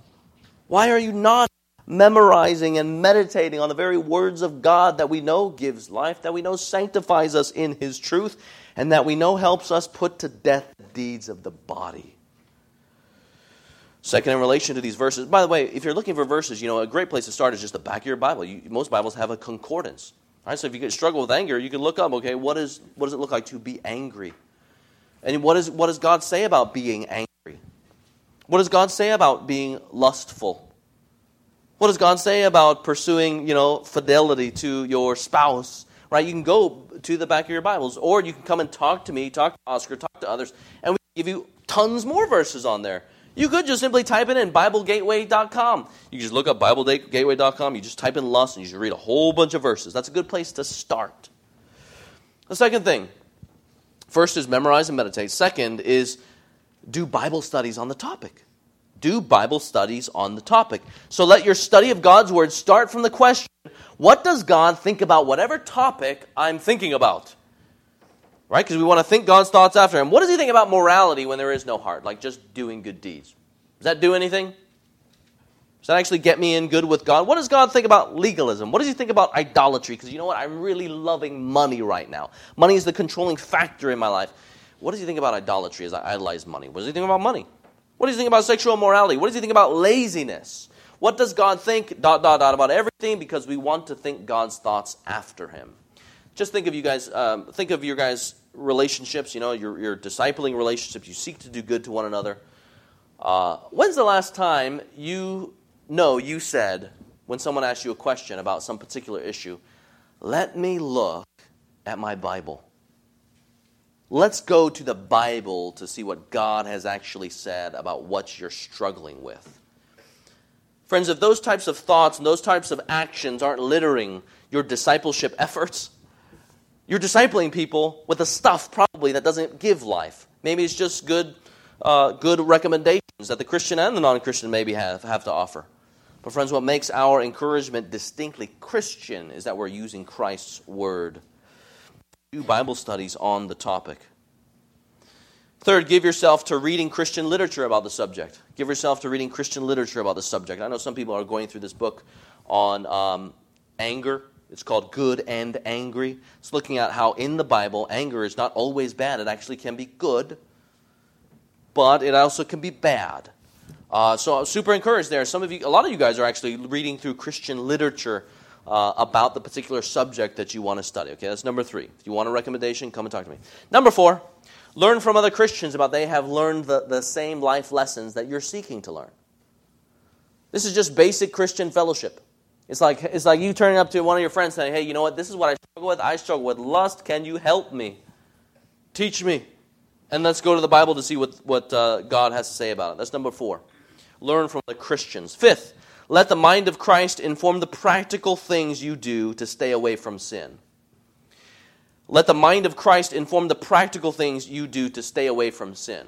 why are you not memorizing and meditating on the very words of God that we know gives life, that we know sanctifies us in His truth, and that we know helps us put to death the deeds of the body. Second, in relation to these verses, by the way, if you're looking for verses, you know, a great place to start is just the back of your Bible. You, most Bibles have a concordance. Right? So if you struggle with anger, you can look up, okay, what, is, what does it look like to be angry? And what, is, what does God say about being angry? What does God say about being lustful? What does God say about pursuing, you know, fidelity to your spouse? Right? You can go to the back of your Bibles, or you can come and talk to me, talk to Oscar, talk to others, and we give you tons more verses on there. You could just simply type it in, BibleGateway.com. You just look up BibleGateway.com, you just type in lust, and you just read a whole bunch of verses. That's a good place to start. The second thing first is memorize and meditate. Second is do Bible studies on the topic. Do Bible studies on the topic. So let your study of God's Word start from the question what does God think about whatever topic I'm thinking about? Right? Because we want to think God's thoughts after Him. What does He think about morality when there is no heart, like just doing good deeds? Does that do anything? Does that actually get me in good with God? What does God think about legalism? What does He think about idolatry? Because you know what? I'm really loving money right now. Money is the controlling factor in my life. What does He think about idolatry as I idolize money? What does He think about money? What does He think about sexual immorality? What does He think about laziness? What does God think, dot, dot, dot, about everything? Because we want to think God's thoughts after Him. Just think of you guys, um, think of your guys' relationships, you know, your, your discipling relationships. You seek to do good to one another. Uh, when's the last time you know you said, when someone asks you a question about some particular issue, let me look at my Bible? Let's go to the Bible to see what God has actually said about what you're struggling with. Friends, if those types of thoughts and those types of actions aren't littering your discipleship efforts, you're discipling people with the stuff probably that doesn't give life. Maybe it's just good, uh, good recommendations that the Christian and the non Christian maybe have, have to offer. But, friends, what makes our encouragement distinctly Christian is that we're using Christ's word. Do Bible studies on the topic. Third, give yourself to reading Christian literature about the subject. Give yourself to reading Christian literature about the subject. I know some people are going through this book on um, anger. It's called Good and Angry. It's looking at how in the Bible, anger is not always bad. It actually can be good, but it also can be bad. Uh, so I'm super encouraged there. Some of you, a lot of you guys are actually reading through Christian literature uh, about the particular subject that you want to study. Okay, that's number three. If you want a recommendation, come and talk to me. Number four, Learn from other Christians about they have learned the, the same life lessons that you're seeking to learn. This is just basic Christian fellowship. It's like, it's like you turning up to one of your friends saying, Hey, you know what? This is what I struggle with. I struggle with lust. Can you help me? Teach me. And let's go to the Bible to see what, what uh, God has to say about it. That's number four. Learn from the Christians. Fifth, let the mind of Christ inform the practical things you do to stay away from sin. Let the mind of Christ inform the practical things you do to stay away from sin.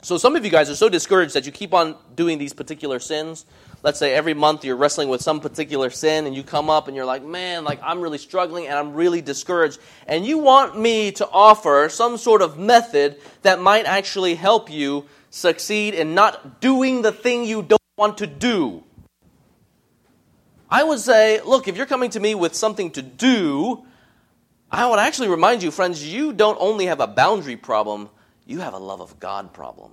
So, some of you guys are so discouraged that you keep on doing these particular sins. Let's say every month you're wrestling with some particular sin and you come up and you're like, man, like I'm really struggling and I'm really discouraged. And you want me to offer some sort of method that might actually help you succeed in not doing the thing you don't want to do. I would say, look, if you're coming to me with something to do, I would actually remind you, friends, you don't only have a boundary problem, you have a love of God problem.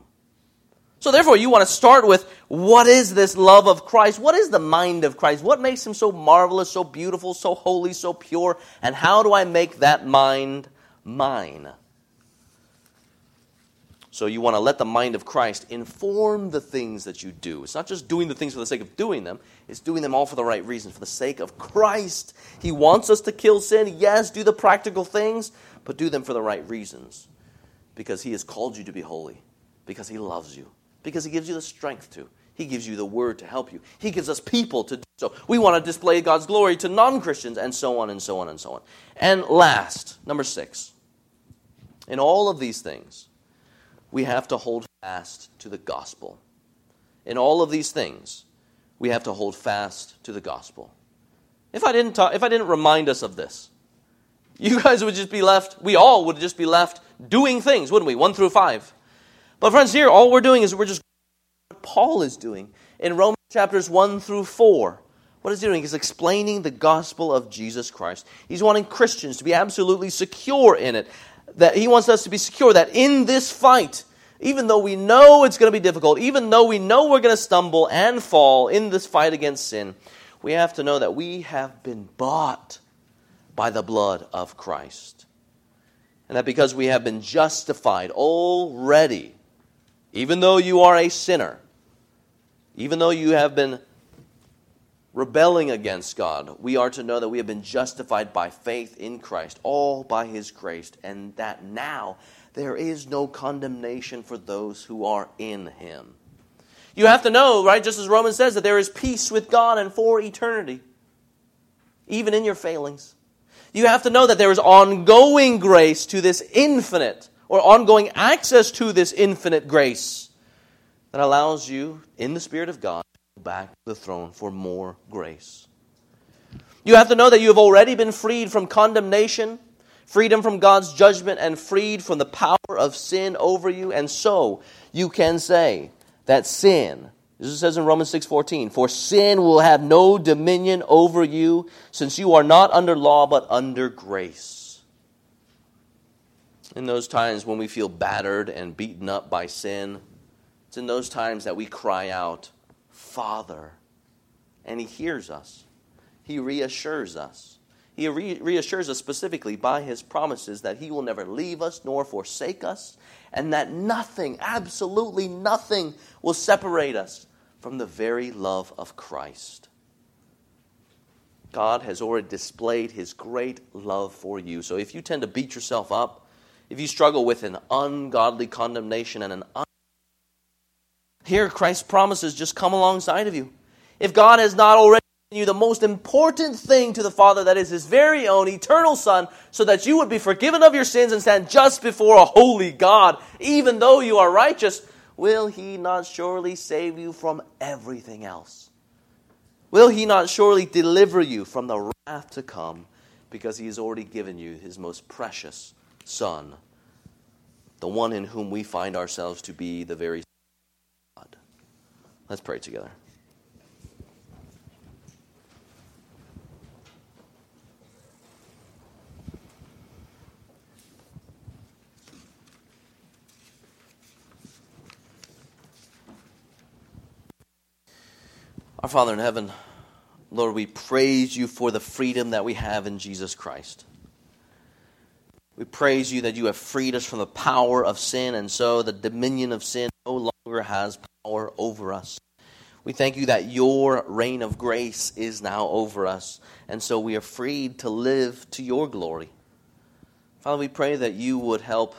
So, therefore, you want to start with what is this love of Christ? What is the mind of Christ? What makes him so marvelous, so beautiful, so holy, so pure? And how do I make that mind mine? So you want to let the mind of Christ inform the things that you do. It's not just doing the things for the sake of doing them, it's doing them all for the right reason, for the sake of Christ. He wants us to kill sin. Yes, do the practical things, but do them for the right reasons. Because He has called you to be holy, because He loves you, because He gives you the strength to. He gives you the word to help you. He gives us people to do so. We want to display God's glory to non Christians, and so on and so on and so on. And last, number six, in all of these things, we have to hold fast to the gospel. In all of these things, we have to hold fast to the gospel. If I didn't talk, if I didn't remind us of this, you guys would just be left, we all would just be left doing things, wouldn't we? 1 through 5. But friends, here all we're doing is we're just what Paul is doing in Romans chapters 1 through 4. What he's doing is explaining the gospel of Jesus Christ. He's wanting Christians to be absolutely secure in it, that he wants us to be secure that in this fight, even though we know it's going to be difficult, even though we know we're going to stumble and fall in this fight against sin, we have to know that we have been bought by the blood of Christ. And that because we have been justified already, even though you are a sinner, even though you have been rebelling against God, we are to know that we have been justified by faith in Christ, all by His grace, and that now there is no condemnation for those who are in Him. You have to know, right, just as Romans says, that there is peace with God and for eternity, even in your failings. You have to know that there is ongoing grace to this infinite, or ongoing access to this infinite grace that allows you, in the Spirit of God, back to the throne for more grace. You have to know that you have already been freed from condemnation, freedom from God's judgment, and freed from the power of sin over you. And so you can say that sin, this says in Romans 6:14, for sin will have no dominion over you, since you are not under law but under grace. In those times when we feel battered and beaten up by sin, it's in those times that we cry out, Father, and He hears us. He reassures us. He re- reassures us specifically by His promises that He will never leave us nor forsake us, and that nothing, absolutely nothing, will separate us from the very love of Christ. God has already displayed His great love for you. So if you tend to beat yourself up, if you struggle with an ungodly condemnation and an here Christ promises just come alongside of you. If God has not already given you the most important thing to the Father, that is His very own eternal Son, so that you would be forgiven of your sins and stand just before a holy God, even though you are righteous, will He not surely save you from everything else? Will He not surely deliver you from the wrath to come, because He has already given you His most precious Son, the one in whom we find ourselves to be the very? Let's pray together. Our Father in heaven, Lord, we praise you for the freedom that we have in Jesus Christ. We praise you that you have freed us from the power of sin, and so the dominion of sin no longer has power over us. We thank you that your reign of grace is now over us, and so we are freed to live to your glory. Father, we pray that you would help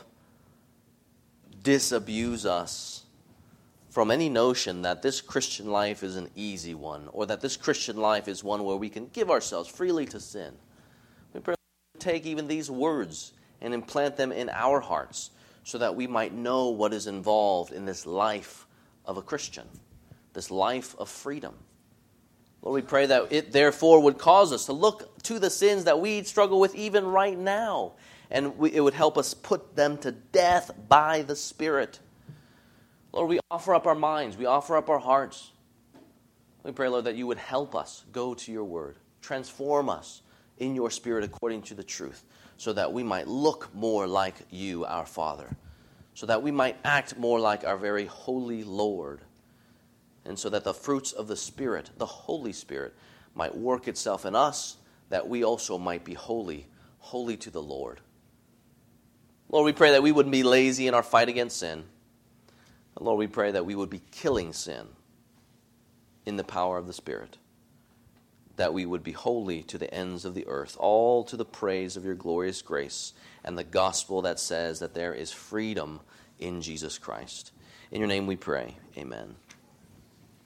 disabuse us from any notion that this Christian life is an easy one or that this Christian life is one where we can give ourselves freely to sin. We pray to take even these words and implant them in our hearts so that we might know what is involved in this life of a Christian, this life of freedom. Lord, we pray that it therefore would cause us to look to the sins that we struggle with even right now, and we, it would help us put them to death by the Spirit Lord, we offer up our minds, we offer up our hearts. We pray, Lord, that you would help us go to your word, transform us in your spirit according to the truth, so that we might look more like you, our Father, so that we might act more like our very holy Lord, and so that the fruits of the Spirit, the Holy Spirit, might work itself in us, that we also might be holy, holy to the Lord. Lord, we pray that we wouldn't be lazy in our fight against sin Lord, we pray that we would be killing sin in the power of the Spirit, that we would be holy to the ends of the earth, all to the praise of your glorious grace and the gospel that says that there is freedom in Jesus Christ. In your name we pray. Amen.